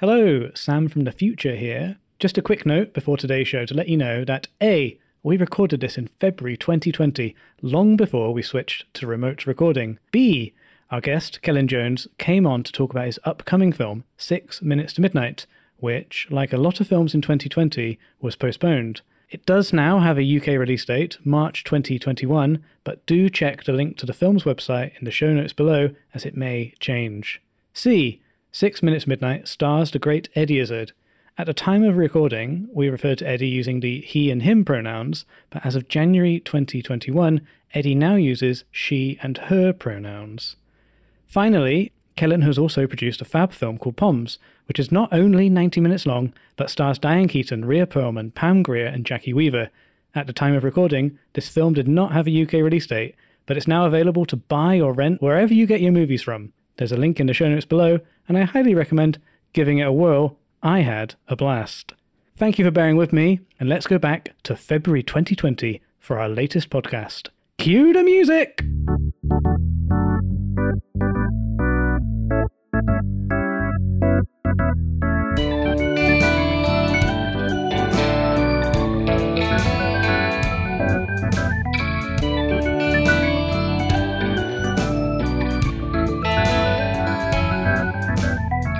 Hello, Sam from the future here. Just a quick note before today's show to let you know that A, we recorded this in February 2020, long before we switched to remote recording. B, our guest, Celyn Jones, came on to talk about his upcoming film, Six Minutes to Midnight, which, like a lot of films in 2020, was postponed. It does now have a UK release date, March 2021, but do check the link to the film's website in the show notes below as it may change. C. Six Minutes Midnight stars the great Eddie Izzard. At the time of recording, we referred to Eddie using the he and him pronouns, but as of January 2021, Eddie now uses she and her pronouns. Finally, Celyn has also produced a fab film called Poms, which is not only 90 minutes long, but stars Diane Keaton, Rhea Perlman, Pam Grier, and Jacki Weaver. At the time of recording, this film did not have a UK release date, but it's now available to buy or rent wherever you get your movies from. There's a link in the show notes below, and I highly recommend giving it a whirl. I had a blast. Thank you for bearing with me, and let's go back to February 2020 for our latest podcast. Cue the music!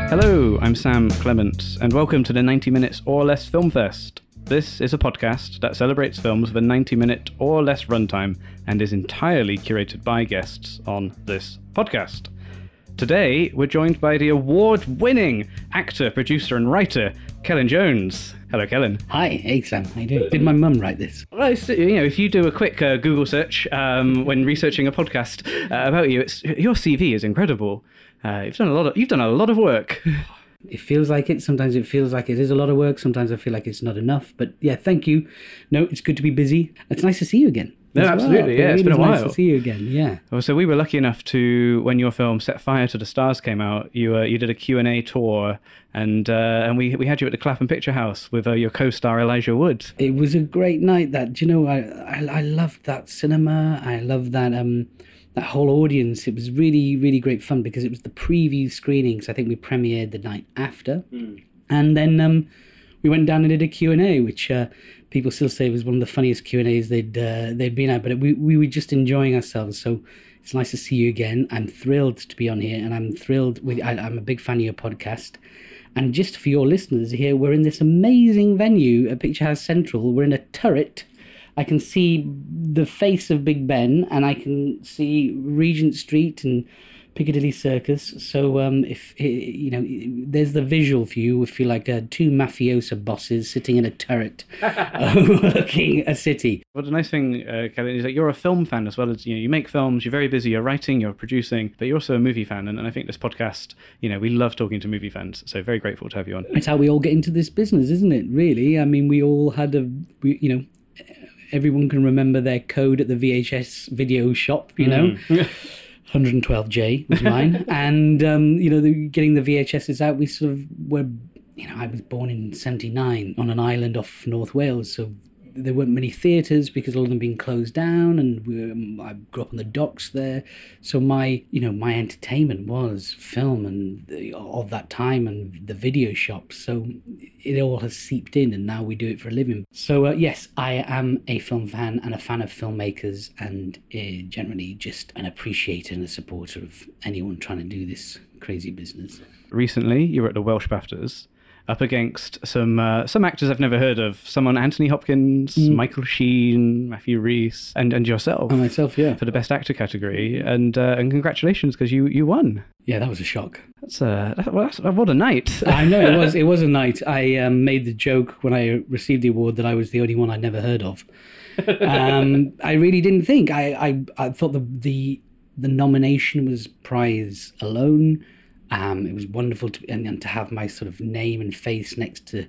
Hello, I'm Sam Clements, and welcome to the 90 Minutes or Less Film Fest. This is a podcast that celebrates films with a 90 minute or less runtime and is entirely curated by guests on this podcast. Today, we're joined by the award winning actor, producer, and writer, Celyn Jones. Hello, Celyn. Hi, hey Sam, how you doing? Did my mum write this? Well, you know, if you do a quick uh, Google search um, when researching a podcast uh, about you, it's, your CV is incredible. Uh, you've done a lot of you've done a lot of work. It feels like it. Sometimes it feels like it is a lot of work. Sometimes I feel like it's not enough. But yeah, thank you. No, it's good to be busy. It's nice to see you again. No, absolutely, yeah, it's been a is nice to see you again. Yeah. Well, so we were lucky enough to when your film Set Fire to the Stars came out, you uh, you did a Q and A tour, and uh, and we we had you at the Clapham Picture House with uh, your co-star Elijah Wood. It was a great night. That do you know, I, I I loved that cinema. I loved that um that whole audience. It was really really great fun because it was the preview screenings. I think we premiered the night after, and then um we went down and did a Q and A, which uh, people still say was one of the funniest Q and A's they'd uh, they'd been at. But we we were just enjoying ourselves. So it's nice to see you again. I'm thrilled to be on here, and I'm thrilled with. I, I'm a big fan of your podcast. And just for your listeners here, we're in this amazing venue at Picture House Central. We're in a turret. I can see the face of Big Ben, and I can see Regent Street and Piccadilly Circus. So, um, if you know, there's the visual for you. We feel like uh, two mafiosa bosses sitting in a turret overlooking a city. But the nice thing, uh, Celyn, is that you're a film fan as well as you know you make films. You're very busy. You're writing. You're producing, but you're also a movie fan. And, and I think this podcast, you know, we love talking to movie fans. So very grateful to have you on. It's how we all get into this business, isn't it? Really, I mean, we all had a, we, you know, everyone can remember their code at the VHS video shop. You know. 112J was mine, and um, you know, the, getting the VHSs out, we sort of were, you know, I was born in '79 on an island off North Wales, so there weren't many theatres because all of them being closed down, and we, um, I grew up on the docks there. So my, you know, my entertainment was film and the, of that time and the video shops. So it all has seeped in, and now we do it for a living. So uh, yes, I am a film fan and a fan of filmmakers, and uh, generally just an appreciator and a supporter of anyone trying to do this crazy business. Recently, you were at the Welsh BAFTAs. Up against some uh, some actors I've never heard of. Someone Anthony Hopkins, Michael Sheen, Matthew Rhys, and, and yourself And myself, yeah, for the best actor category. And uh, and congratulations because you you won. yeah, that was a shock. That's uh, that, well, that's, what a night. I know it was. It was a night. I um, made the joke when I received the award that I was the only one I'd never heard of. Um, I really didn't think. I, I, I thought the, the the nomination was prize alone. Um, it was wonderful to and, and to have my sort of name and face next to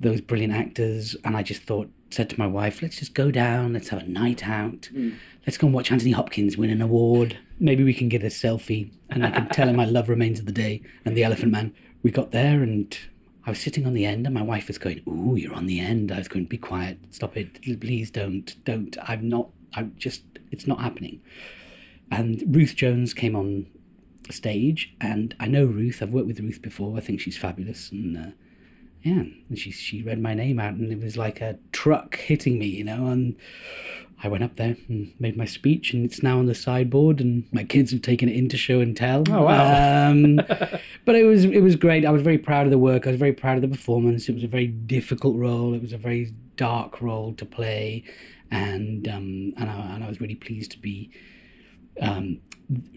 those brilliant actors. And I just thought, said to my wife, let's just go down. Let's have a night out. Let's go and watch Anthony Hopkins win an award. Maybe we can get a selfie, and I can tell him I love Remains of the Day and The Elephant Man. We got there, and I was sitting on the end, and my wife was going, "Ooh, you're on the end." I was going, "Be quiet, stop it, please don't, don't." I'm not. I'm just. It's not happening. And Ruth Jones came on stage, and I know Ruth. I've worked with Ruth before. I think she's fabulous, and uh, yeah, and she she read my name out, and it was like a truck hitting me, you know, and I went up there and made my speech, and it's now on the sideboard, and my kids have taken it into show and tell. Oh, wow. Um, but it was it was great. I was very proud of the work. I was very proud of the performance. It was a very difficult role. It was a very dark role to play, and um, and I, and I was really pleased to be um,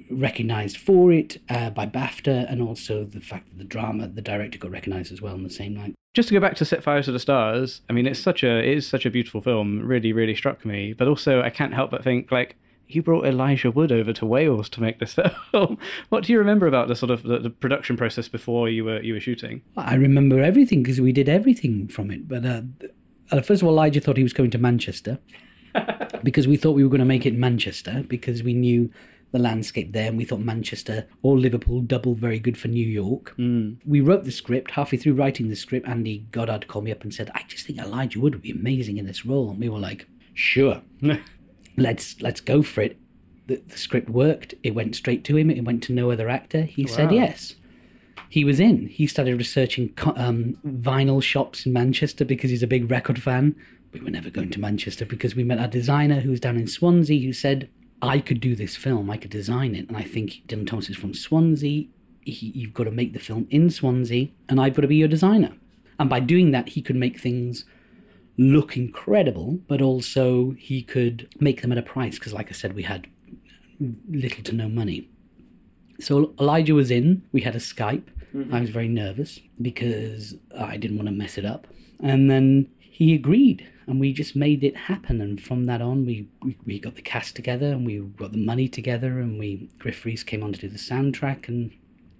recognized for it uh, by BAFTA, and also the fact that the drama, the director got recognized as well on the same night. Just to go back to Set Fire to the Stars, I mean, it's such a it is such a beautiful film. Really, really struck me. But also, I can't help but think like you brought Elijah Wood over to Wales to make this film. what do you remember about the sort of the, the production process before you were you were shooting? I remember everything because we did everything from it. But uh, uh, first of all, Elijah thought he was going to Manchester because we thought we were going to make it in Manchester because we knew the landscape there and we thought Manchester or Liverpool double very good for New York. We wrote the script. Halfway through writing the script, Andy Goddard called me up and said, "I just think Elijah Wood would be amazing in this role." And we were like, "Sure, let's let's go for it." The, the script worked. It went straight to him. It went to no other actor. He said yes he was in. He started researching um, vinyl shops in Manchester because he's a big record fan. We were never going to Manchester because we met our designer who was down in Swansea who said, I could do this film, I could design it. And I think Dylan Thomas is from Swansea. He, you've got to make the film in Swansea, and I've got to be your designer. And by doing that, he could make things look incredible, but also he could make them at a price because, like I said, we had little to no money. So Elijah was in. We had a Skype. Mm-hmm. I was very nervous because I didn't want to mess it up. And then he agreed, and we just made it happen. And from that on, we, we, we got the cast together, and we got the money together, and we Gruff Rhys came on to do the soundtrack, and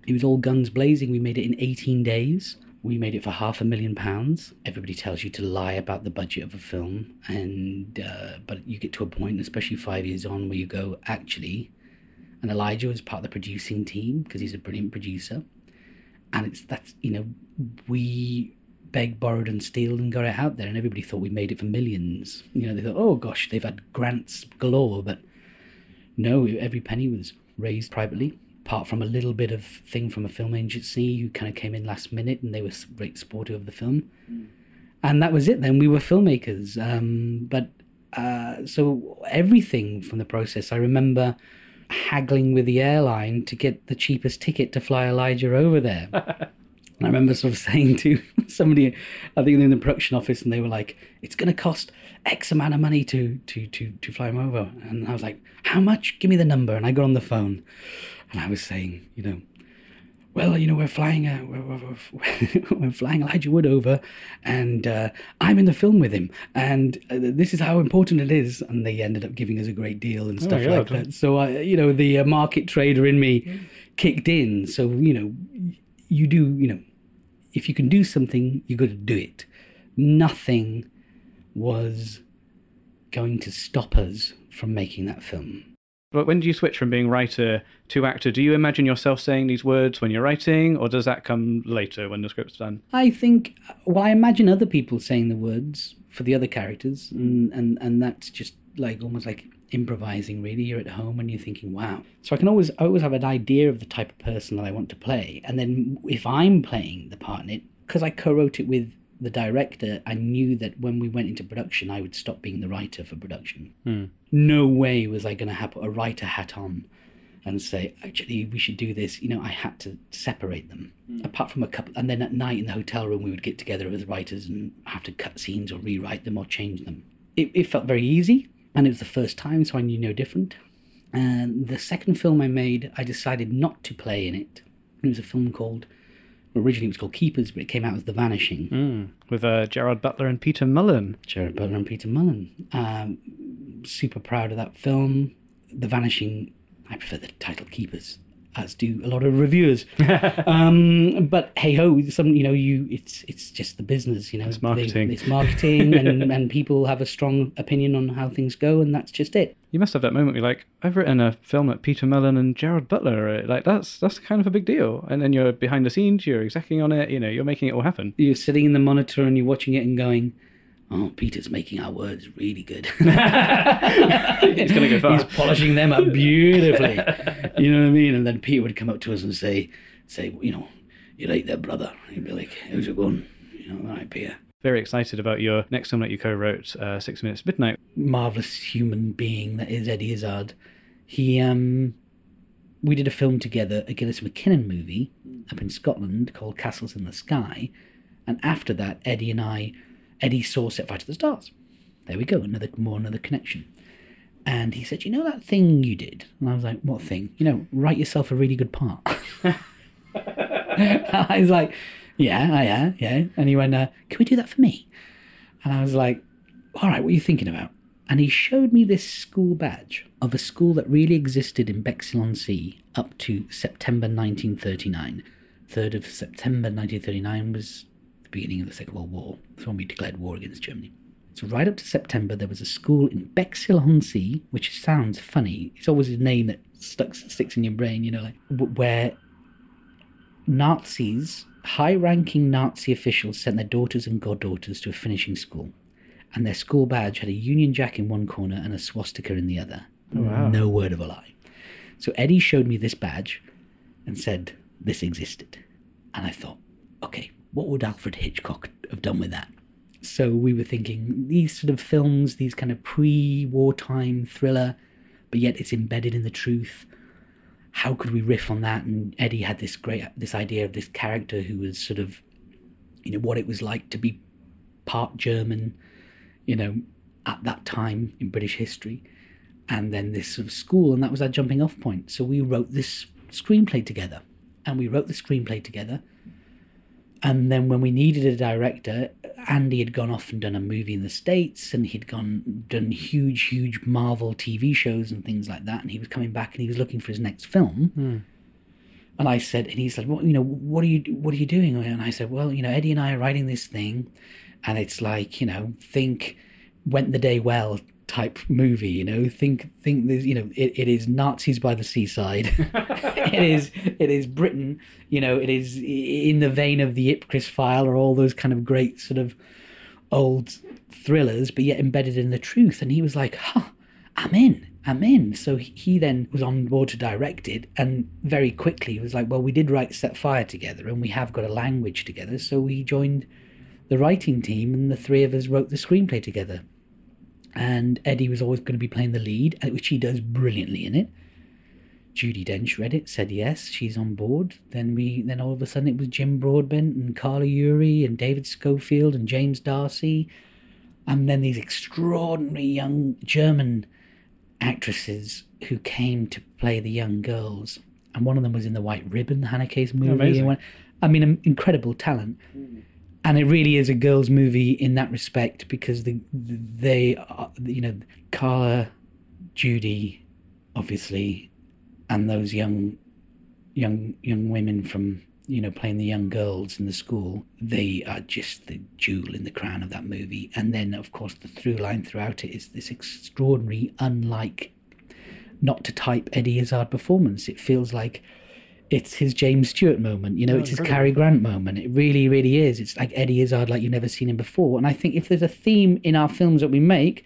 it was all guns blazing. We made it in 18 days. We made it for half a million pounds. Everybody tells you to lie about the budget of a film, and uh, but you get to a point, especially five years on, where you go, actually, and Elijah was part of the producing team because he's a brilliant producer. And it's that's you know we begged, borrowed, and stealed and got it out there, and everybody thought we made it for millions. You know they thought, oh gosh, they've had grants galore, but no, every penny was raised privately. Apart from a little bit of thing from a film agency who kind of came in last minute and they were great supportive of the film, and that was it. Then we were filmmakers. Um, but uh, so everything from the process, I remember haggling with the airline to get the cheapest ticket to fly Elijah over there. And I remember sort of saying to somebody, I think in the production office, and they were like, "It's going to cost X amount of money to to to to fly him over." And I was like, "How much? Give me the number." And I got on the phone, and I was saying, you know, well, you know, we're flying, uh, we're, we're, we're flying Elijah Wood over, and uh, I'm in the film with him, and uh, this is how important it is. And they ended up giving us a great deal and stuff yeah, like that. So, uh, you know, the uh, market trader in me kicked in. So, you know, you do, you know, if you can do something, you got to do it. Nothing was going to stop us from making that film. But when do you switch from being writer to actor? Do you imagine yourself saying these words when you're writing, or does that come later when the script's done? I think, well, I imagine other people saying the words for the other characters, and, and, and that's just like almost like improvising, really. You're at home and you're thinking, wow. So I can always, I always have an idea of the type of person that I want to play. And then if I'm playing the part in it, because I co wrote it with the director, I knew that when we went into production, I would stop being the writer for production. Hmm. No way was I going to have a writer hat on and say, actually, we should do this. You know, I had to separate them. Hmm. Apart from a couple, and then at night in the hotel room, we would get together as writers and have to cut scenes or rewrite them or change them. It, it felt very easy, and it was the first time, so I knew no different. And the second film I made, I decided not to play in it. It was a film called, originally it was called Keepers, but it came out as The Vanishing. Mm. With uh, Gerard Butler and Peter Mullan. Gerard Butler and Peter Mullan. Um, super proud of that film. The Vanishing, I prefer the title Keepers, as do a lot of reviewers. um, but hey ho, some you know you it's it's just the business, you know. It's marketing. it's marketing, and and people have a strong opinion on how things go, and that's just it. You must have that moment where you're like, I've written a film that Peter Mullan and Gerard Butler are like that's that's kind of a big deal. And then you're behind the scenes, you're executing on it, you know, you're making it all happen. You're sitting in the monitor and you're watching it and going, Oh, Peter's making our words really good. He's gonna go far. He's polishing them up beautifully. you know what I mean? And then Peter would come up to us and say, say, you know, you like that, brother? He'd be like, how's it going? You know, all right, Peter. Very excited about your next film that you co-wrote, uh, Six Minutes Midnight. Marvelous human being that is Eddie Izzard. He, um, we did a film together, a Gillies MacKinnon movie up in Scotland called Castles in the Sky. And after that, Eddie and I, Eddie saw Set Fire to the Stars. There we go, another more another connection. And he said, "You know that thing you did?" And I was like, "What thing?" You know, write yourself a really good part. I was like, "Yeah, I yeah, yeah." And he went, uh, "Can we do that for me?" And I was like, "All right, what are you thinking about?" And he showed me this school badge of a school that really existed in Bexhill-on-Sea up to September 1939. 3rd of September 1939 was the beginning of the Second World War. That's when we declared war against Germany. So right up to September, there was a school in Bexhill-on-Sea, which sounds funny. It's always a name that stuck, sticks in your brain, you know, like where Nazis, high-ranking Nazi officials, sent their daughters and goddaughters to a finishing school, and their school badge had a Union Jack in one corner and a swastika in the other. Oh, wow. No word of a lie. So Eddie showed me this badge and said this existed, and I thought, okay, what would Alfred Hitchcock have done with that? So we were thinking these sort of films, these kind of pre-wartime thriller, but yet it's embedded in the truth. How could we riff on that? And Eddie had this great this idea of this character who was sort of, you know, what it was like to be part German, you know, at that time in British history, and then this sort of school, and that was our jumping off point. So we wrote this screenplay together, and we wrote the screenplay together. And then when we needed a director, Andy had gone off and done a movie in the States and he'd gone done huge, huge Marvel TV shows and things like that. And he was coming back and he was looking for his next film. Hmm. And I said, and he said, well, you know, what are you, what are you doing? And I said, well, you know, Eddie and I are writing this thing and it's like, you know, think went the day well type movie, you know, think, think there's, you know, it, it is Nazis by the seaside. it is, it is Britain, you know, it is in the vein of the Ipcress file or all those kind of great sort of old thrillers, but yet embedded in the truth. And he was like, huh, I'm in. I'm in. So he- he then was on board to direct it, and very quickly he was like, "Well, we did write Set Fire together, and we have got a language together." So we joined the writing team, and the three of us wrote the screenplay together. And Eddie was always going to be playing the lead, which he does brilliantly in it. Judi Dench read it, said yes, she's on board. Then we, then all of a sudden it was Jim Broadbent and Carla Juri and David Schofield and James D'Arcy, and then these extraordinary young German actresses who came to play the young girls. And one of them was in the White Ribbon, the Haneke movie. Amazing. I mean, incredible talent. Hmm. And it really is a girls' movie in that respect because the, they, are, you know, Carla, Judy, obviously, and those young, young, young women from you know playing the young girls in the school. They are just the jewel in the crown of that movie. And then, of course, the through line throughout it is this extraordinary, unlike, not to type Eddie Izzard performance. It feels like it's his James Stewart moment. You know, it's his Cary Grant moment. It really, really is. It's like Eddie Izzard, like you've never seen him before. And I think if there's a theme in our films that we make,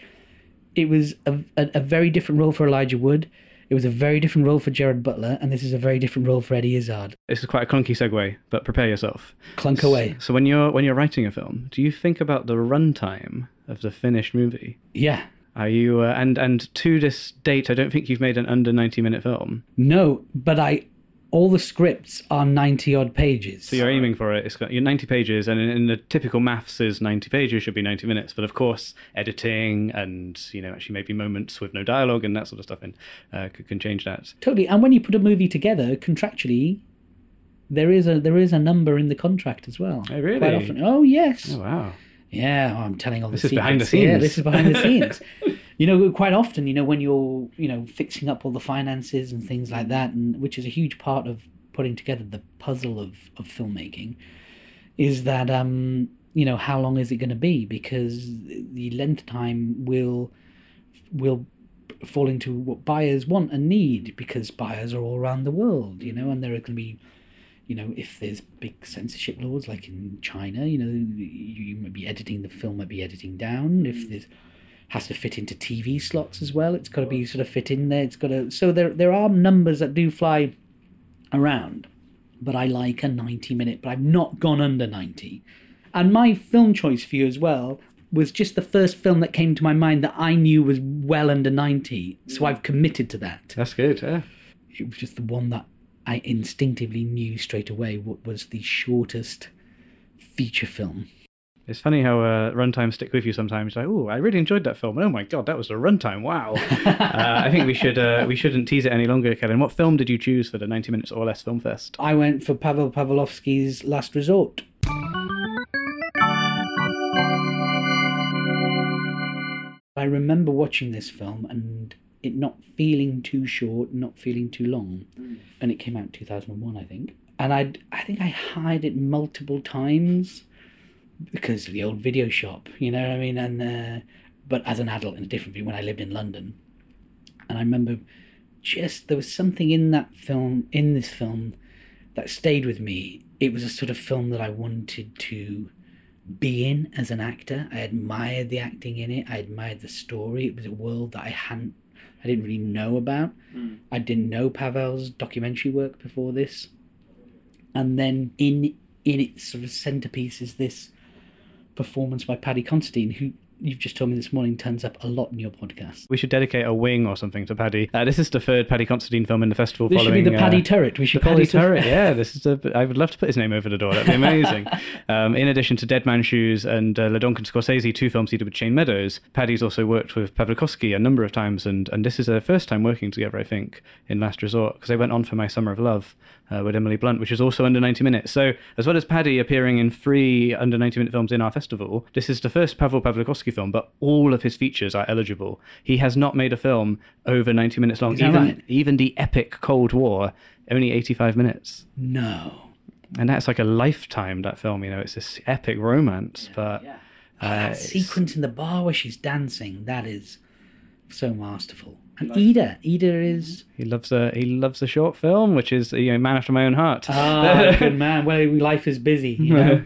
it was a, a, a very different role for Elijah Wood. It was a very different role for Gerard Butler, and this is a very different role for Eddie Izzard. This is quite a clunky segue, but prepare yourself. Clunk away. So when you're when you're writing a film, do you think about the runtime of the finished movie? Yeah. Are you uh, and and to this date, I don't think you've made an under ninety minute film. No, but I. All the scripts are ninety odd pages. So you're aiming for it. It's got you're ninety pages, and in, in the typical maths is ninety pages should be ninety minutes. But of course, editing and you know actually maybe moments with no dialogue and that sort of stuff in uh, c- can change that. Totally. And when you put a movie together, contractually, there is a there is a number in the contract as well. Oh, really? Quite often. Oh yes. Oh wow! Yeah, oh, I'm telling all the This is behind the scenes. Yeah, this is behind the scenes. You know, quite often, you know, when you're, you know, fixing up all the finances and things like that, and which is a huge part of putting together the puzzle of of filmmaking, is that um, you know, how long is it going to be? Because the length time will will fall into what buyers want and need because buyers are all around the world, you know, and there are going to be you know, if there's big censorship laws like in China, you know, you, you might be editing the film, might be editing down. If there's has to fit into TV slots as well, it's got to be sort of fit in there. It's got to. So there there are numbers that do fly around, but I like a ninety minute. But I've not gone under ninety. And my film choice for you as well was just the first film that came to my mind that I knew was well under 90. So I've committed to that. That's good. Yeah. It was just the one that I instinctively knew straight away what was the shortest feature film. It's funny how uh, runtimes stick with you sometimes. Like, oh, I really enjoyed that film. Oh my god, that was a runtime! Wow. uh, I think we should uh, we shouldn't tease it any longer, Kevin. What film did you choose for the ninety minutes or less film fest? I went for Pavel Pawlikowski's Last Resort. I remember watching this film and it not feeling too short, not feeling too long, mm. and it came out in two thousand and one, I think. And I, I think I hired it multiple times because of the old video shop, you know what I mean? And uh, but as an adult in a different view when I lived in London, and I remember just there was something in that film, in this film, that stayed with me. It was a sort of film that I wanted to be in as an actor. I admired the acting in it. I admired the story. It was a world that I hadn't, I didn't really know about. Mm. I didn't know Pavel's documentary work before this. And then in in its sort of centerpiece is this performance by Paddy Considine, who you've just told me this morning turns up a lot in your podcast. We should dedicate a wing or something to Paddy. Uh, this is the third Paddy Considine film in the festival. This following, should be the Paddy uh, Turret. We should the call Paddy it Turret. yeah, this is. A, I would love to put his name over the door. That'd be amazing. um, in addition to Dead Man's Shoes and uh, LeDonk and Scorsese, two films he did with Shane Meadows, Paddy's also worked with Pawlikowski a number of times, and and this is their first time working together, I think, in Last Resort because they went on for My Summer of Love uh, with Emily Blunt, which is also under 90 minutes. So, as well as Paddy appearing in three under 90 minute films in our festival, this is the first Pavel Pawlikowski film, but all of his features are eligible. He has not made a film over 90 minutes long. Even, right? even the epic Cold War, only 85 minutes. No. And that's like a lifetime, that film, you know, it's this epic romance, yeah, but. Yeah. Oh, that uh, sequence in the bar where she's dancing, that is so masterful. And Ida, Ida is he loves a he loves a short film, which is you know man after my own heart. Ah, good man. Well, life is busy, you know,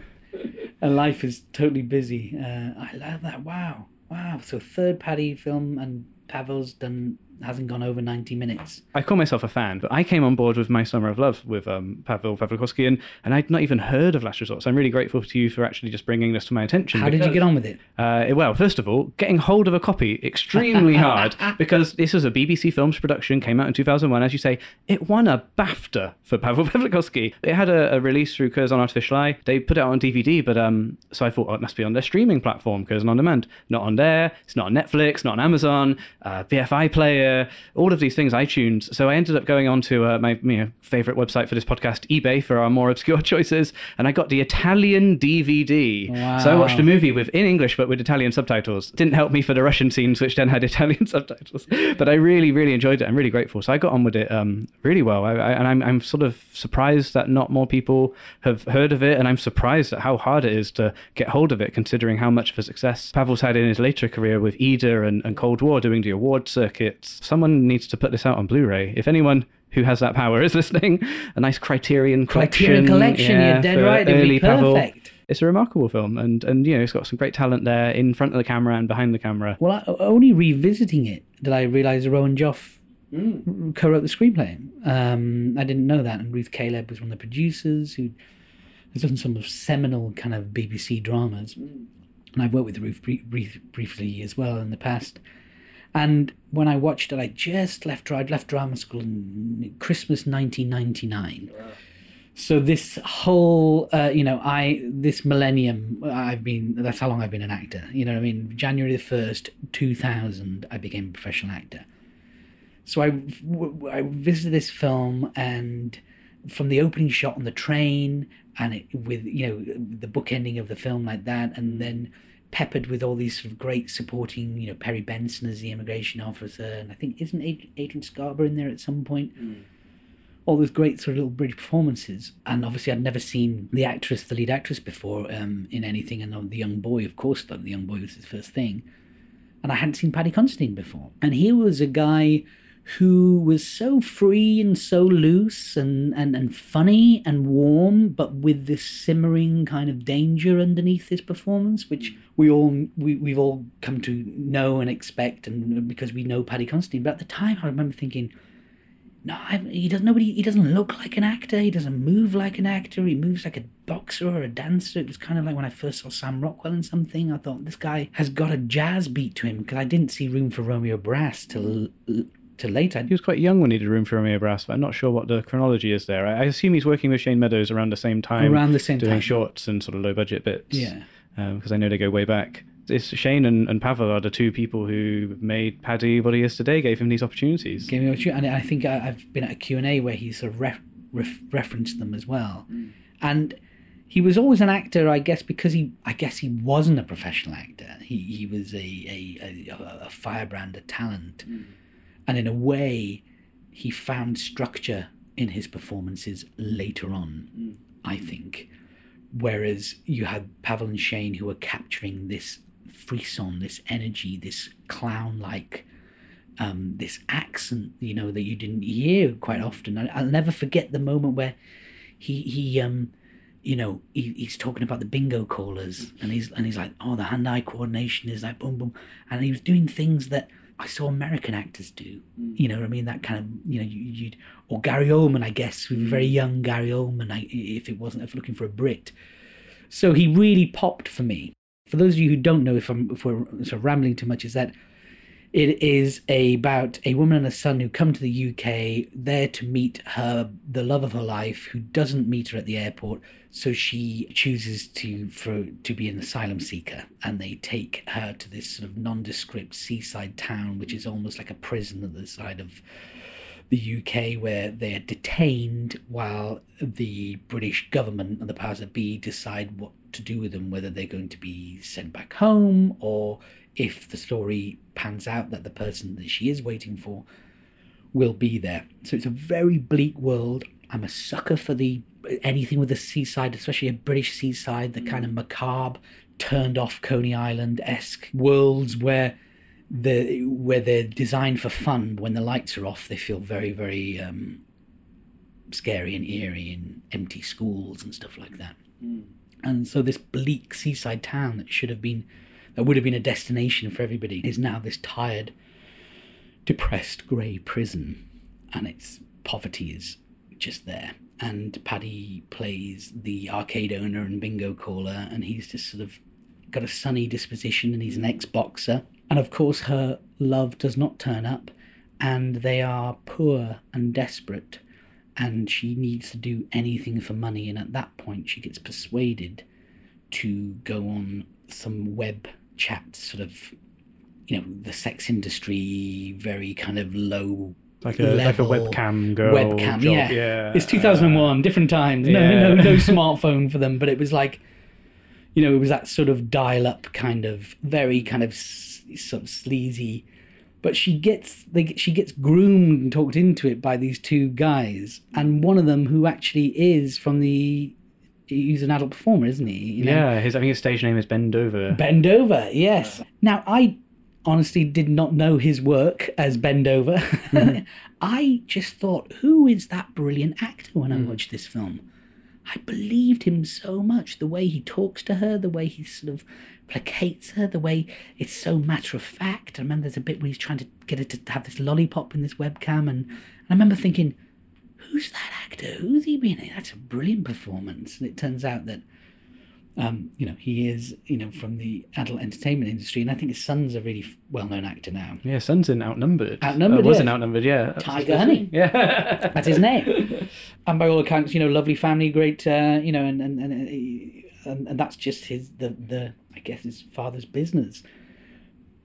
and life is totally busy. Uh, I love that. Wow, wow. So third Paddy film, and Pavel's done hasn't gone over 90 minutes. I call myself a fan, but I came on board with My Summer of Love with um, Pavel Pawlikowski, and, and I'd not even heard of Last Resort, so I'm really grateful to you for actually just bringing this to my attention. How because, did you get on with it? Uh, well, first of all, getting hold of a copy, extremely hard, because this was a BBC Films production, came out in 2001. As you say, it won a BAFTA for Pavel Pawlikowski. It had a, a release through Curzon Artificial Eye. They put it out on DVD, but um, so I thought, oh, it must be on their streaming platform, Curzon On Demand. Not on there, it's not on Netflix, not on Amazon, uh, BFI Player, all of these these things, iTunes. So I ended up going on to uh, my you know, favorite website for this podcast, eBay, for our more obscure choices, and I got the Italian DVD. Wow. So I watched a movie with in English but with Italian subtitles. Didn't help me for the Russian scenes, which then had Italian subtitles. But I really, really enjoyed it. I'm really grateful. So I got on with it um, really well, I, I, and I'm, I'm sort of surprised that not more people have heard of it, and I'm surprised at how hard it is to get hold of it, considering how much of a success Pavel's had in his later career with Ida and, and Cold War, doing the award circuits. Someone needs to put this out on Blu-ray. If anyone who has that power is listening, a nice Criterion collection. Criterion collection, yeah, you're dead right. It'd be perfect. Pavel. It's a remarkable film, and and you know it's got some great talent there in front of the camera and behind the camera. Well, I, only revisiting it did I realise Rowan Joff mm. co-wrote the screenplay. Um, I didn't know that, and Ruth Caleb was one of the producers who has done some of seminal kind of BBC dramas. Mm. And I've worked with Ruth brief, briefly as well in the past. And when I watched it, I just left. I'd left drama school in Christmas 1999. So this whole, uh, you know, I this millennium, I've been. That's how long I've been an actor. You know, I mean, January the first, 2000, I became a professional actor. So I, I visited this film, and from the opening shot on the train, and it, with you know the book ending of the film like that, and then peppered with all these sort of great supporting, you know, Perry Benson as the immigration officer, and I think isn't Adrian Scarborough in there at some point? Mm. All those great sort of little British performances, and obviously I'd never seen the actress, the lead actress, before um, in anything, and the young boy, of course, the young boy was his first thing, and I hadn't seen Paddy Considine before, and he was a guy who was so free and so loose and, and, and funny and warm, but with this simmering kind of danger underneath his performance, which we all we, we've all come to know and expect, and because we know Paddy Considine. But at the time, I remember thinking, no, I, he doesn't. Nobody. He doesn't look like an actor. He doesn't move like an actor. He moves like a boxer or a dancer. It was kind of like when I first saw Sam Rockwell in something. I thought this guy has got a jazz beat to him because I didn't see Room for Romeo Brass till till later. He was quite young when he did Room for Romeo Brass, but I'm not sure what the chronology is there. I, I assume he's working with Shane Meadows around the same time, Around the same doing time. shorts and sort of low budget bits. Yeah. Um, because I know they go way back. It's Shane and, and Pavel are the two people who made Paddy what he is today, gave him these opportunities. Gave me what you- and I think I, I've been at a Q&A where he sort of ref, ref, referenced them as well. Hmm. And he was always an actor, I guess, because he, I guess he wasn't a professional actor. He, he was a, a, a, a firebrand, a talent. Hmm. And in a way, he found structure in his performances later on, I think. Whereas you had Pavel and Shane who were capturing this frisson, this energy, this clown-like, um, this accent, you know, that you didn't hear quite often. I, I'll never forget the moment where he he um, you know, he, he's talking about the bingo callers, and he's and he's like, oh, the hand-eye coordination is like boom boom, and he was doing things that I saw American actors do. Mm. You know what I mean? That kind of you know you, you'd or Gary Oldman, I guess, with very mm. young Gary Oldman. I, if it wasn't if looking for a Brit, so he really popped for me. For those of you who don't know, if I'm if we're sort of rambling too much, is that it is about a woman and a son who come to the UK there to meet her the love of her life who doesn't meet her at the airport. So she chooses to for to be an asylum seeker. And they take her to this sort of nondescript seaside town which is almost like a prison at the side of the UK where they are detained while the British government and the powers that be decide what to do with them, whether they're going to be sent back home or if the story pans out that the person that she is waiting for will be there. So it's a very bleak world. I'm a sucker for the anything with the seaside, especially a British seaside, the kind of macabre, turned off Coney Island esque worlds where the where they're designed for fun. But when the lights are off, they feel very very um, scary and eerie in empty schools and stuff like that. And so this bleak seaside town that should have been that would have been a destination for everybody is now this tired, depressed grey prison, and its poverty is just there. And Paddy plays the arcade owner and bingo caller, and he's just sort of got a sunny disposition, and he's an ex-boxer. And of course, her love does not turn up, and they are poor and desperate, and she needs to do anything for money. And at that point, she gets persuaded to go on some web chat, sort of, you know, the sex industry, very kind of low Like a like a webcam girl. webcam. job, yeah, yeah. It's 2001, different times. No, Yeah. no, no smartphone for them, but it was like, you know, it was that sort of dial-up kind of very kind of s- sort of sleazy. But she gets they, get- she gets groomed and talked into it by these two guys, and one of them who actually is from the he's an adult performer, isn't he? You know? Yeah, his I think his stage name is Ben Dover. Ben Dover, yes. Now, I honestly did not know his work as Ben Dover. Mm-hmm. I just thought, who is that brilliant actor when I mm. watched this film? I believed him so much. The way he talks to her, the way he sort of placates her, the way it's so matter of fact. I remember there's a bit where he's trying to get her to have this lollipop in this webcam, and, and I remember thinking, who's that actor? Who's he been in? That's a brilliant performance. And it turns out that um, you know, he is, you know, from the adult entertainment industry, and I think his son's a really well-known actor now. Yeah, Son's in Outnumbered. Outnumbered, Uh, wasn't yeah. Outnumbered, yeah. Tyger Honey. Yeah. That's his name. and by all accounts, you know, lovely family, great, uh, you know, and and, and and and that's just his the the I guess his father's business.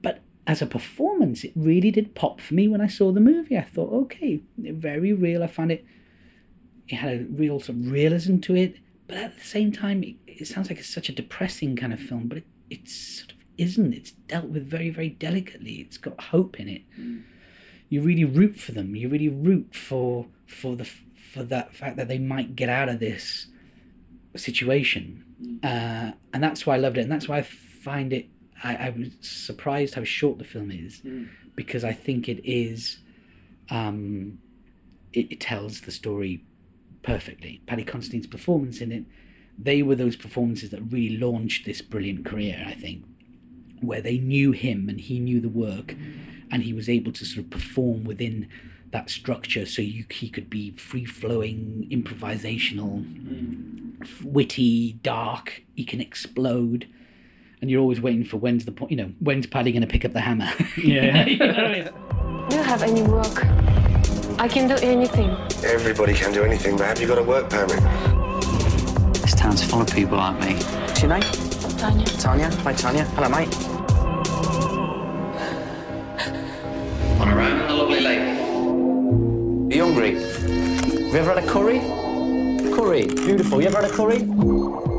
But as a performance, it really did pop for me when I saw the movie. I thought, okay, very real. I found it. It had a real sort of realism to it, but at the same time, it, it sounds like it's such a depressing kind of film. But it, it sort of isn't. It's dealt with very, very delicately. It's got hope in it you really root for them. You really root for for the for that fact that they might get out of this situation, uh, and that's why I loved it, and that's why I find it. I, I was surprised how short the film is, because I think it is um, it, it tells the story perfectly. Paddy Considine's performance in it, they were those performances that really launched this brilliant career, I think, where they knew him and he knew the work and he was able to sort of perform within that structure so you, he could be free flowing, improvisational, witty, dark, he can explode. And you're always waiting for when's the point, you know, when's Paddy going to pick up the hammer? Yeah. You know I mean? Do you have any work? I can do anything. Everybody can do anything, but have you got a work permit? This town's full of people like me. What's your name? Tanya. Tanya. Hi, Tanya. Hello, mate. On a round the lovely lake. Are you hungry? Have you ever had a curry? Curry. Beautiful. You ever had a curry?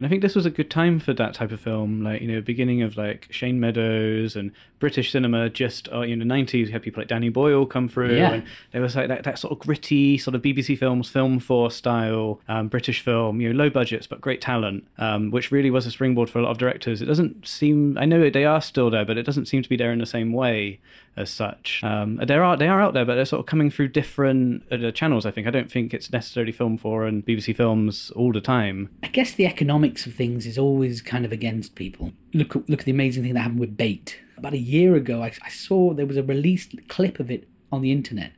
And I think this was a good time for that type of film, like you know, beginning of like Shane Meadows and British cinema. Just uh, in the nineties, you had people like Danny Boyle come through, Yeah. and there was like that, that sort of gritty, sort of BBC films, Film4 style, um, British film. You know, low budgets but great talent, um, which really was a springboard for a lot of directors. It doesn't seem, I know they are still there, but it doesn't seem to be there in the same way as such. Um, there are they are out there, but they're sort of coming through different uh, channels. I think I don't think it's necessarily Film4 and BBC films all the time. I guess the economics of things is always kind of against people. Look, look at the amazing thing that happened with Bait. About a year ago, I, I saw there was a released clip of it on the internet,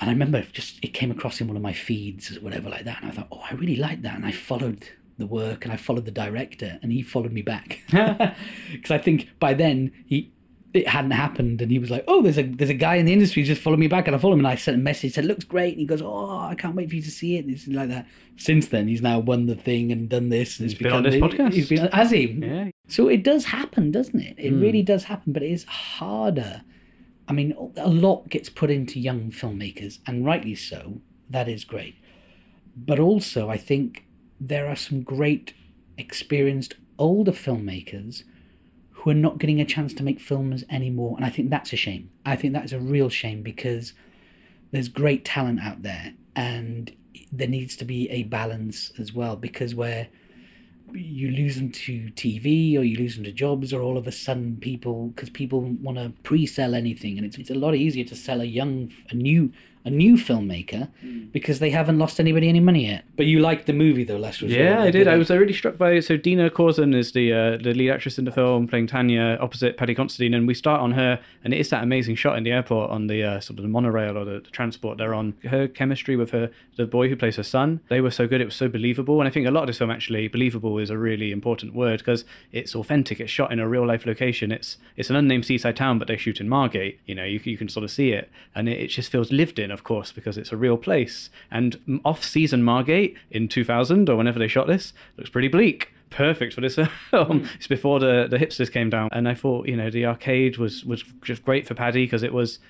and I remember just it came across in one of my feeds or whatever like that, and I thought, oh, I really like that, and I followed the work and I followed the director, and he followed me back because I think by then he. It hadn't happened, and he was like, "Oh, there's a there's a guy in the industry who's just followed me back," and I followed him, and I sent a message, said, "Looks great," and he goes, "Oh, I can't wait for you to see it." and it's like that. Since then, he's now won the thing and done this. And He's been on this podcast. He's been, has he? Yeah, So it does happen, doesn't it? It really hmm. does happen, but it is harder. I mean, a lot gets put into young filmmakers, and rightly so. That is great. But also, I think there are some great, experienced older filmmakers who are not getting a chance to make films anymore. And I think that's a shame. I think that's a real shame because there's great talent out there and there needs to be a balance as well because where you lose them to TV or you lose them to jobs or all of a sudden people because people want to pre-sell anything and it's, it's a lot easier to sell a young a new a new filmmaker because they haven't lost anybody any money yet but you liked the movie though Lester as well. Yeah, I did. I was uh, really struck by so Dina Korzun is the uh, the lead actress in the film, playing Tanya opposite Paddy Considine, and we start on her, and it is that amazing shot in the airport on the uh, sort of the monorail or the, the transport they're on. Her chemistry with her the boy who plays her son, they were so good. It was so believable, and I think a lot of this film actually believable is a really important word because it's authentic. It's shot in a real life location. It's it's an unnamed seaside town, but they shoot in Margate. You know, you, you can sort of see it, and it, it just feels lived in, of course, because it's a real place. And off season Margate in 2000 or whenever they shot this looks pretty bleak. Perfect for this film. Hmm. It's before the the hipsters came down, and I thought you know the arcade was was just great for Paddy because it was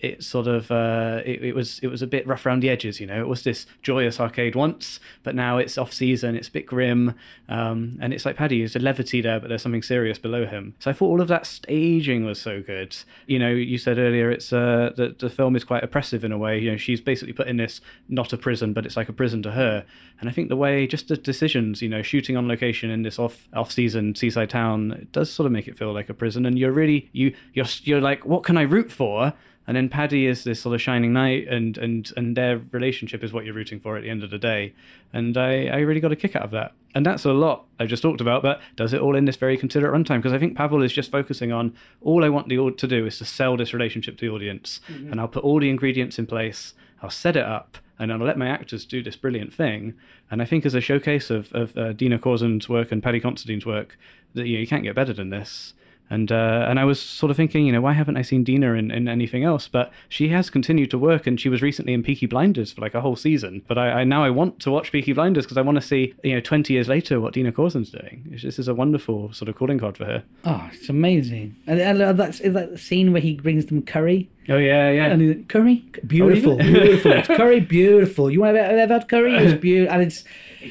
it sort of uh, it, it was it was a bit rough around the edges. You know, it was this joyous arcade once, but now it's off season. It's a bit grim, um, and it's like Paddy. There's a levity there, but there's something serious below him. So I thought all of that staging was so good. You know, you said earlier it's uh, the the film is quite oppressive in a way. You know, she's basically put in this not a prison, but it's like a prison to her. And I think the way just the decisions, you know, shooting on location in this off off season seaside town, it does sort of make it feel like a prison. And you're really you you're you're like, what can I root for? And then Paddy is this sort of shining knight, and and and their relationship is what you're rooting for at the end of the day, and I I really got a kick out of that, and that's a lot I just talked about, but does it all in this very considerate runtime? Because I think Pavel is just focusing on all I want the to do is to sell this relationship to the audience, and I'll put all the ingredients in place, I'll set it up, and I'll let my actors do this brilliant thing, and I think as a showcase of of uh, Dina Korzun's work and Paddy Considine's work, that you know you can't get better than this. And uh, and I was sort of thinking, you know, why haven't I seen Dina in, in anything else? But she has continued to work, and she was recently in Peaky Blinders for like a whole season. But I, I now I want to watch Peaky Blinders because I want to see, you know, twenty years later what Dina Korzun's doing. It's- This is a wonderful sort of calling card for her. Oh, it's amazing. And, and uh, that's is that the scene where he brings them curry. Oh yeah, yeah. And like, curry, beautiful, Oh, yeah. beautiful. It's curry, beautiful. You want to have ever had curry? It's beautiful, and it's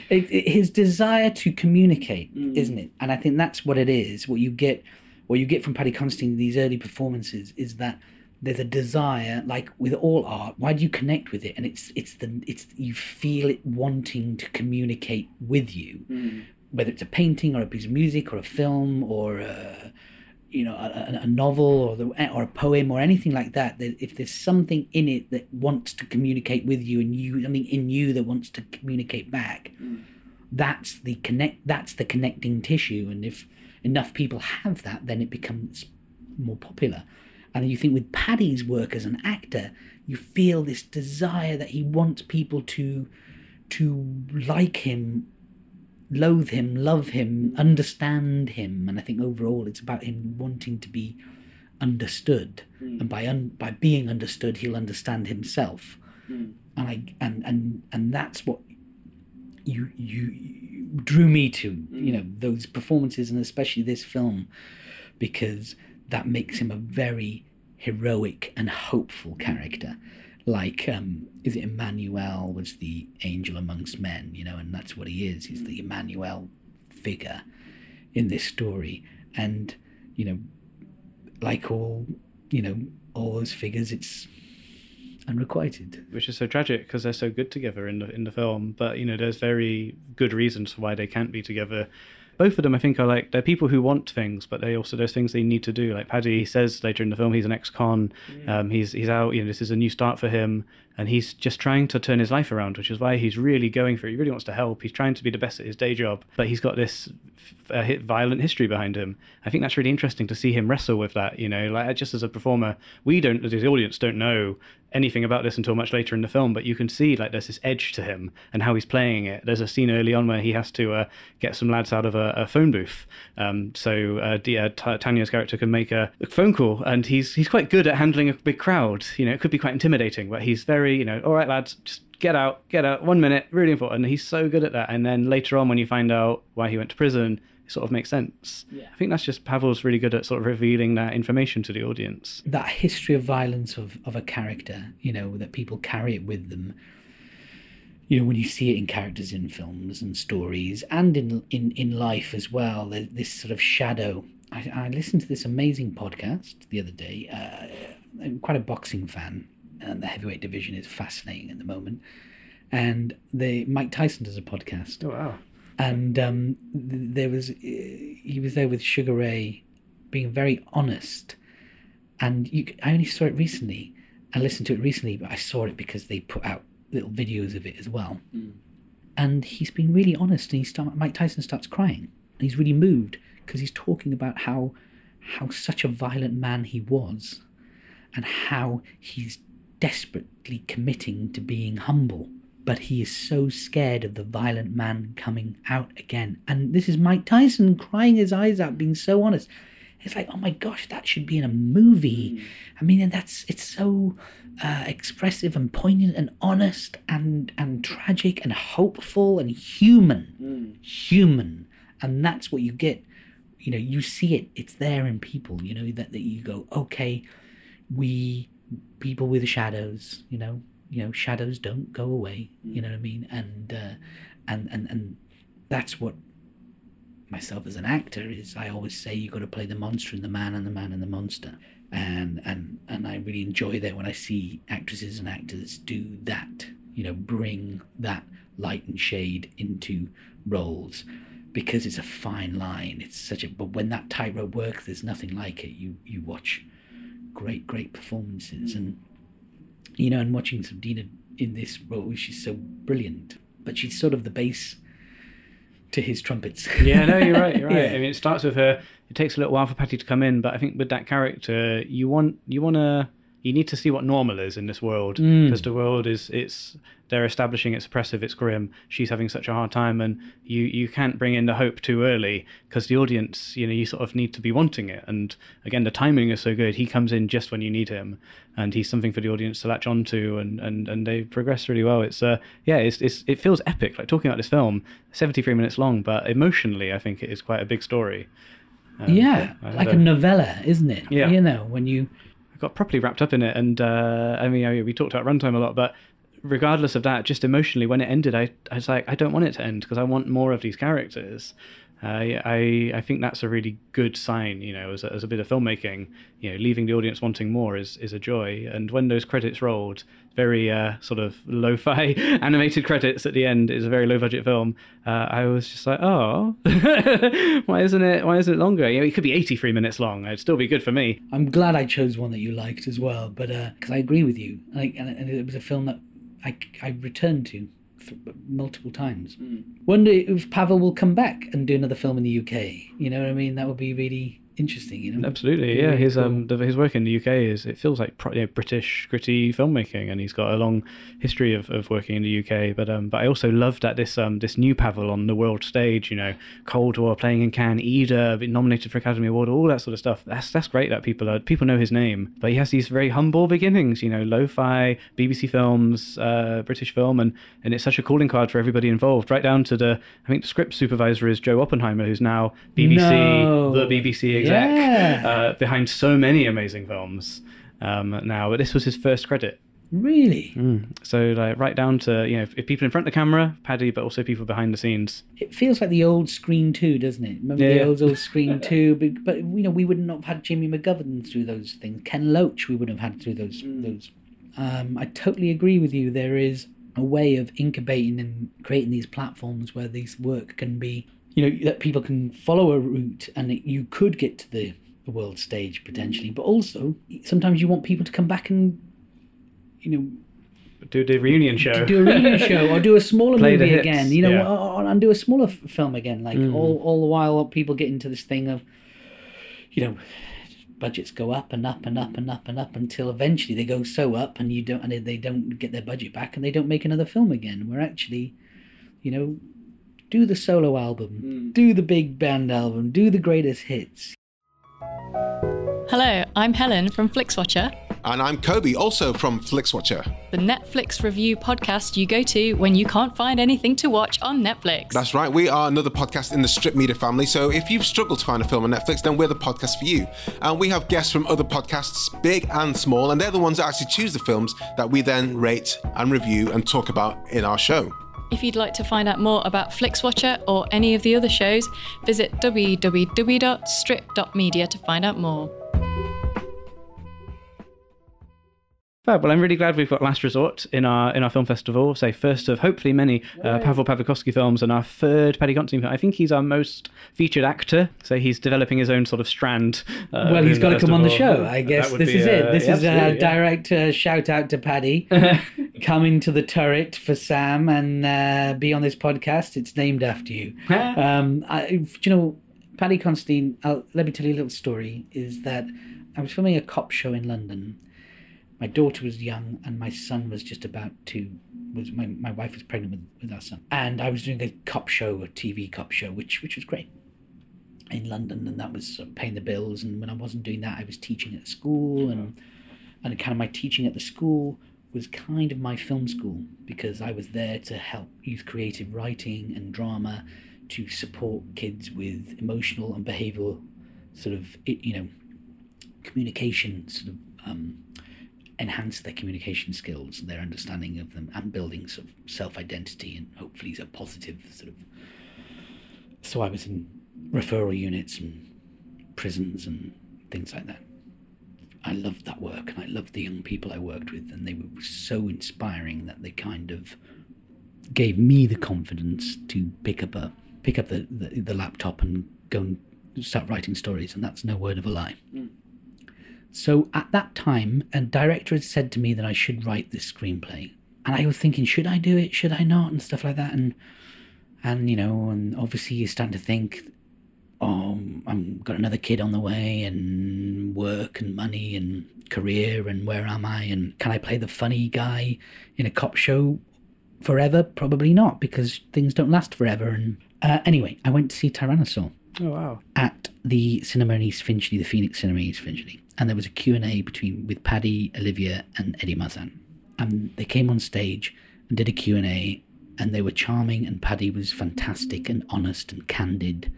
it, it- his desire to communicate, mm. isn't it? And I think that's what it is. What you get, what you get from Paddy Considine in these early performances is that there's a desire, like with all art. Why do you connect with it? And it's it's the it's you feel it wanting to communicate with you, hmm. whether it's a painting or a piece of music or a film or. A, you know, a, a- novel or the or a poem or anything like that, that if there's something in it that wants to communicate with you and you something in you that wants to communicate back, hmm. that's the connect that's the connecting tissue. And if enough people have that, then it becomes more popular. And you think with Paddy's work as an actor, you feel this desire that he wants people to to like him loathe him, love him, understand him, and I think overall it's about him wanting to be understood, hmm. and by un- by being understood, he'll understand himself, hmm. and I and and and that's what you you, drew me to, you mm. know, those performances and especially this film, because that makes him a very heroic and hopeful mm. character. Like um is it Emmanuel was the angel amongst men you know and that's what he is. He's the mm. Emmanuel figure in this story. And you know like all you know all those figures it's unrequited which is so tragic because they're so good together in the in the film. But you know, there's very good reasons for why they can't be together. Both of them, I think, are like they're people who want things, but they also there's things they need to do. Like Paddy says later in the film, he's an ex-con. Um, he's he's out. You know, this is a new start for him, and he's just trying to turn his life around, which is why he's really going for it. He really wants to help. He's trying to be the best at his day job, but he's got this uh, violent history behind him. I think that's really interesting to see him wrestle with that. You know, like just as a performer, we don't, as the audience, don't know anything about this until much later in the film, but you can see like there's this edge to him and how he's playing it. There's a scene early on where he has to uh, get some lads out of a, a phone booth, um, so uh, D- uh, T- Tanya's character can make a, phone call, and he's he's quite good at handling a big crowd. You know, it could be quite intimidating, but he's very you know, all right, lads, just get out, get out, one minute, really important. He's so good at that. And then later on, when you find out why he went to prison. It sort of makes sense. I think that's just Pavel's really good at sort of revealing that information to the audience. that history of violence of, of a character, you know, that people carry it with them. You know, when you see it in characters in films and stories and in in, in life as well, this sort of shadow. I, I listened to this amazing podcast the other day. Uh, I'm quite a boxing fan, and the heavyweight division is fascinating at the moment. And the Mike Tyson does a podcast, Oh wow! and um, there was uh, he was there with Sugar Ray, being very honest. And you, I only saw it recently. I listened to it recently, but I saw it because they put out little videos of it as well. And he's been really honest, and he start, Mike Tyson starts crying, and he's really moved because he's talking about how how such a violent man he was, and how he's desperately committing to being humble but he is so scared of the violent man coming out again. And this is Mike Tyson crying his eyes out, being so honest. It's like, oh my gosh, that should be in a movie. I mean, and that's it's so uh, expressive and poignant and honest and and tragic and hopeful and human, human. And that's what you get. You know, you see it. It's there in people. You know that that you go, okay, we people with shadows. You know, you know shadows don't go away you know what i mean? And uh, and and and that's what myself as an actor is. I always say you got to play the monster and the man and the man and the monster. And and and i really enjoy that when i see actresses and actors do that you know bring that light and shade into roles because it's a fine line. It's such a but when that tightrope works there's nothing like it. You you watch great great performances and you know, and watching Sabina in this role, she's so brilliant. But she's sort of the bass to his trumpets. Yeah, no, you're right. You're right. Yeah. I mean, it starts with her. It takes a little while for Paddy to come in, but I think with that character, you want you want to you need to see what normal is in this world Mm. because the world is it's they're establishing it's oppressive, it's grim. She's having such a hard time, and you you can't bring in the hope too early because the audience, you know, you sort of need to be wanting it. And again, the timing is so good. He comes in just when you need him, and he's something for the audience to latch onto, and and and they progress really well. It's uh yeah, it's it's it feels epic. Like talking about this film, seventy three minutes long, but emotionally, I think it is quite a big story. Um, yeah, like a novella, isn't it? Yeah. You know, when you got properly wrapped up in it, and uh, I mean, I, we talked about runtime a lot, but regardless of that, just emotionally, when it ended, I, I was like, I don't want it to end because I want more of these characters. Uh, I I think that's a really good sign, you know, as a, as a bit of filmmaking. You know, leaving the audience wanting more is, is a joy. And when those credits rolled, very uh, sort of lo-fi animated credits at the end is a very low budget film. Uh, I was just like, oh, why isn't it? Why isn't it longer? You know, it could be 83 minutes long. It'd still be good for me. I'm glad I chose one that you liked as well, but because I agree with you, like, and, and it was a film that I, I returned to f- multiple times. Hmm. Wonder if Pavel will come back and do another film in the UK. You know what I mean? That would be really interesting. You know, Absolutely, Be yeah. really His cool. um, the, his work in the UK is it feels like you know, British gritty filmmaking, and he's got a long history of, of working in the UK. But um, but I also loved that this um this new Pavel on the world stage, you know, Cold War playing in Cannes, Ida been nominated for Academy Award, all that sort of stuff. That's that's great that people are people know his name, but he has these very humble beginnings, you know, lo-fi BBC films, uh, British film, and and it's such a calling card for everybody involved, right down to the I think the script supervisor is Joe Oppenheimer, who's now BBC No. the BBC exec Yeah. uh, behind so many amazing films um, now. But this was his first credit. really. So like right down to you know if, if people in front of the camera, Paddy, but also people behind the scenes. It feels like the old Screen Two, doesn't it? Remember Yeah, the yeah. old old Screen Two? But, but you know, we wouldn't have had Jimmy McGovern through those things. Ken Loach, we wouldn't have had through those those. Um, I totally agree with you. There is a way of incubating and creating these platforms where these work can be, you know, that people can follow a route and you could get to the, the world stage potentially. But also, sometimes you want people to come back and, you know, Do the reunion show. do a reunion show or do a smaller movie again, you know, yeah. or, and do a smaller f- film again. Like mm. all, all the while, people get into this thing of, you know, budgets go up and up and up and up and up until eventually they go so up and you don't and they don't get their budget back and they don't make another film again. Where actually, you know, do the solo album, hmm. do the big band album, do the greatest hits. Hello, I'm Helen from FlixWatcher, And I'm Kobe, also from FlixWatcher. the Netflix review podcast you go to when you can't find anything to watch on Netflix. That's right, we are another podcast in the Strip Media family. So if you've struggled to find a film on Netflix, then we're the podcast for you. And we have guests from other podcasts, big and small, and they're the ones that actually choose the films that we then rate and review and talk about in our show. If you'd like to find out more about FlixWatcher or any of the other shows, visit www.strip.media to find out more. Fab. Well, I'm really glad we've got Last Resort in our in our film festival. Say first of hopefully many uh, Pavel Pawlikowski films and our third Paddy Considine film. I think he's our most featured actor. So he's developing his own sort of strand. Uh, well, he's got to come on the show. I guess this be, is it. uh, This is a absolutely, yeah. direct uh, shout out to Paddy. Coming to the turret for Sam and uh, be on this podcast. It's named after you. um, I, do you know, Paddy Considine, I'll, let me tell you a little story, is that I was filming a cop show in London. My daughter was young and my son was just about to, was my, my wife was pregnant with, with our son. And I was doing a cop show, a TV cop show, which which was great in London, and that was sort of paying the bills. And when I wasn't doing that, I was teaching at school, and and kind of my teaching at the school was kind of my film school because I was there to help youth creative writing and drama to support kids with emotional and behavioural sort of you know communication sort of um, enhance their communication skills, their understanding of them, and building sort of self identity and hopefully a positive sort of. So I was in referral units and prisons and things like that. I loved that work and I loved the young people I worked with, and they were so inspiring that they kind of gave me the confidence to pick up a pick up the, the, the laptop and go and start writing stories, and that's no word of a lie. Hmm. So at that time, a director had said to me that I should write this screenplay, and I was thinking, should I do it? Should I not? And stuff like that, and and you know, and obviously you're starting to think, oh, I've got another kid on the way, and work and money and career, and where am I? And can I play the funny guy in a cop show forever? Probably not, because things don't last forever. And uh, anyway, I went to see Tyrannosaur Oh wow. at the cinema in East Finchley, the Phoenix Cinema in East Finchley, and there was a Q&A between with Paddy, Olivia, and Eddie Marsan. And they came on stage and did a Q&A, and they were charming, and Paddy was fantastic and honest and candid,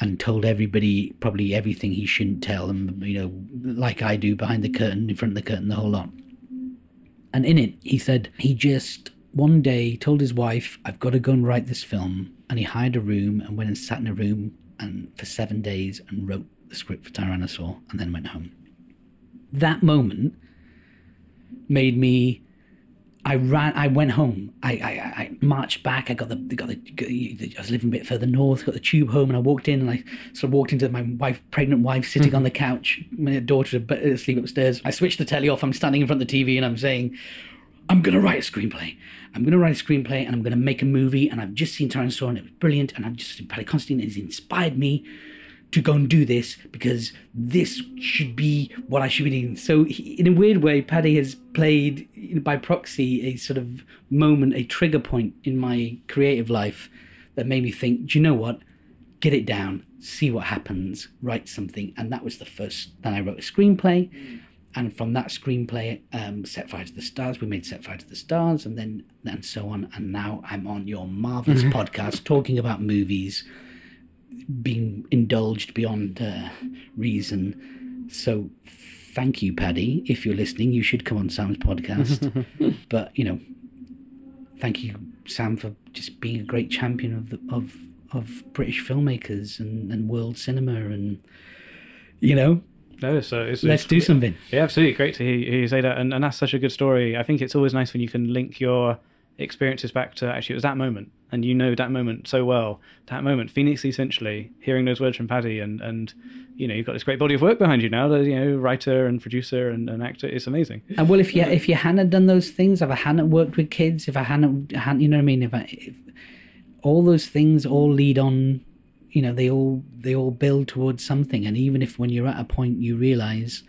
and told everybody probably everything he shouldn't tell them, you know, like I do behind the curtain, in front of the curtain, the whole lot. And in it, he said he just one day told his wife, I've got to go and write this film. and he hired a room and went and sat in a room and for seven days and wrote the script for Tyrannosaur and then went home. That moment made me. I ran. I went home. I, I, I marched back. I got the got the. I was living a bit further north. Got the tube home, and I walked in, and I sort of walked into my wife, pregnant wife, sitting hmm. on the couch. My daughter asleep upstairs. I switched the telly off. I'm standing in front of the TV, and I'm saying, "I'm going to write a screenplay. I'm going to write a screenplay, and I'm going to make a movie. And I've just seen Tyrannosaur, and it was brilliant. And I've just seen Paddy Considine has inspired me." to go and do this because this should be what I should be doing. So, he, in a weird way, Paddy has played you know, by proxy a sort of moment, a trigger point in my creative life that made me think, do you know what? Get it down, see what happens, write something. And that was the first. Then I wrote a screenplay. And from that screenplay, um, Set Fire to the Stars, we made Set Fire to the Stars, and then and so on. And now I'm on your marvelous podcast talking about movies being indulged beyond uh, reason. So, thank you, Paddy. If you're listening, you should come on Sam's podcast. but you know, thank you, Sam, for just being a great champion of the, of of British filmmakers and, and world cinema, and you know, No, so uh, it's, let's it's- do something. Yeah, absolutely. Great to hear, hear you say that. And, and that's such a good story. I think it's always nice when you can link your experiences back to actually it was that moment and you know that moment so well. That moment, Phoenix essentially, hearing those words from Paddy and, and you know, you've got this great body of work behind you now, the you know, writer and producer and, and actor. It's amazing. And well, if you if you hadn't done those things, if I hadn't worked with kids, if I hadn't, hadn't you know what I mean? If I, if all those things all lead on, you know, they all they all build towards something. And even if when you're at a point you realize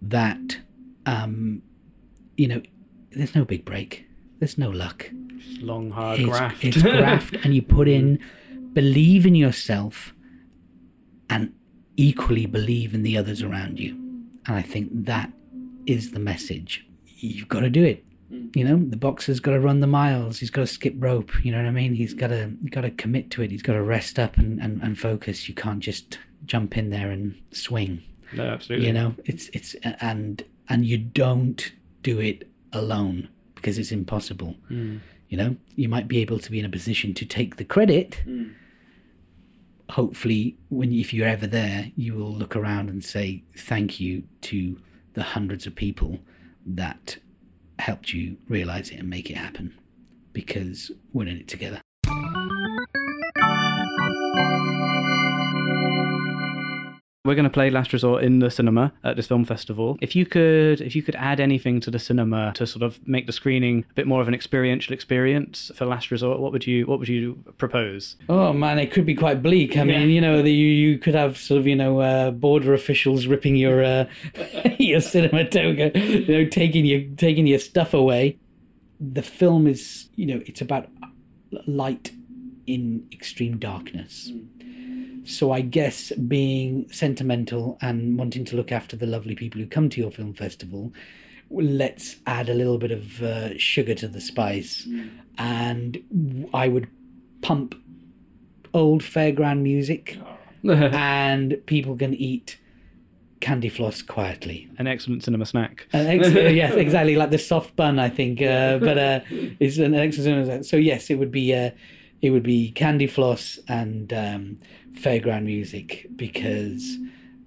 that, um, you know, there's no big break, there's no luck. Long, hard It's, graft. it's graft, and you put in believe in yourself, and equally believe in the others around you. And I think that is the message. You've got to do it. Mm. You know, the boxer's got to run the miles. He's got to skip rope. You know what I mean? He's got to got to commit to it. He's got to rest up and, and, and focus. You can't just jump in there and swing no, absolutely. you know it's it's and and you don't do it alone because it's impossible mm. you know you might be able to be in a position to take the credit mm. hopefully when if you're ever there you will look around and say thank you to the hundreds of people that helped you realize it and make it happen because we're in it together We're going to play Last Resort in the cinema at this film festival. If you could, if you could add anything to the cinema to sort of make the screening a bit more of an experiential experience for Last Resort, what would you, what would you propose? Oh man, it could be quite bleak. I mean, you know, the, you you could have sort of you know uh, border officials ripping your uh, your cinema toga, you know, taking your taking your stuff away. The film is, you know, it's about light in extreme darkness. So I guess being sentimental and wanting to look after the lovely people who come to your film festival, let's add a little bit of uh, sugar to the spice, and I would pump old fairground music, and people can eat candy floss quietly. An excellent cinema snack. An ex- yes, exactly, like the soft bun, I think. Uh, but uh, it's an excellent. So yes, it would be uh, it would be candy floss and um, fairground music because.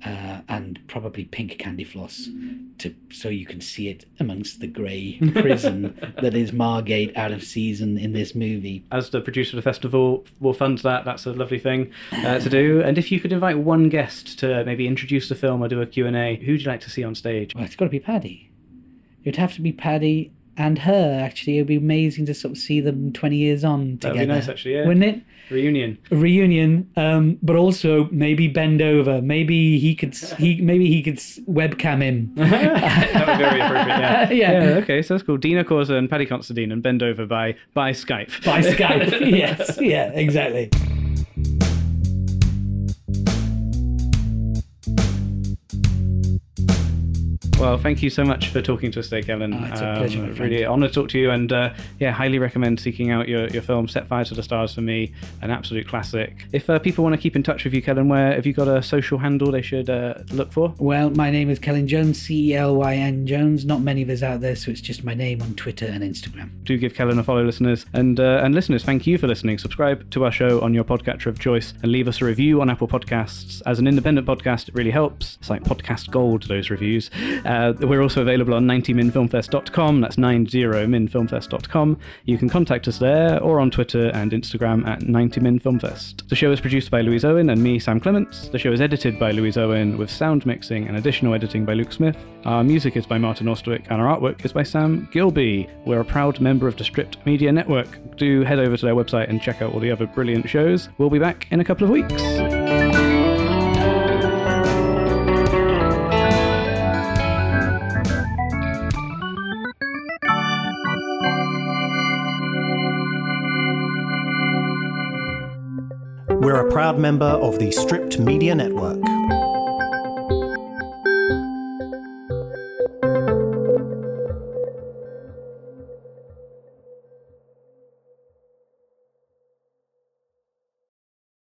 Uh, and probably pink candy floss, to so you can see it amongst the grey prison that is Margate out of season in this movie. As the producer of the festival will fund that, that's a lovely thing uh, to do. And if you could invite one guest to maybe introduce the film or do a Q&A, who'd you like to see on stage? Well, it's got to be Paddy. It'd have to be Paddy and her. Actually, it'd be amazing to sort of see them twenty years on together. That'd be nice, actually, yeah. wouldn't it? Reunion. A reunion, um, but also maybe Ben Dover. Maybe he could. He maybe he could webcam him. that would be very appropriate, yeah. Yeah. okay, so that's cool. Dina Korzun and Paddy Considine and Ben Dover by, by Skype. By Skype. yes. Yeah. Exactly. Well, thank you so much for talking to us today, Kevin. Oh, it's a pleasure, my friend. Really honour to talk to you, and uh, yeah, highly recommend seeking out your, your film "Set Fire to the Stars" for me, an absolute classic. If uh, people want to keep in touch with you, Celyn, where have you got a social handle they should uh, look for? Well, my name is Celyn Jones, C E L Y N Jones. Not many of us out there, so it's just my name on Twitter and Instagram. do give Celyn a follow, listeners. And uh, and listeners, thank you for listening. Subscribe to our show on your podcatcher of choice and leave us a review on Apple Podcasts. As an independent podcast, it really helps. It's like podcast gold, those reviews. Uh, we're also available on 90minfilmfest.com. That's 90minfilmfest.com. You can contact us there or on Twitter and Instagram at 90minfilmfest. The show is produced by Louise Owen and me, Sam Clements. The show is edited by Louise Owen with sound mixing and additional editing by Luke Smith. Our music is by Martin Ostwick and our artwork is by Sam Gilby. We're a proud member of the Stripped Media Network. Do head over to their website and check out all the other brilliant shows. We'll be back in a couple of weeks. We're a proud member of the Stripped Media Network.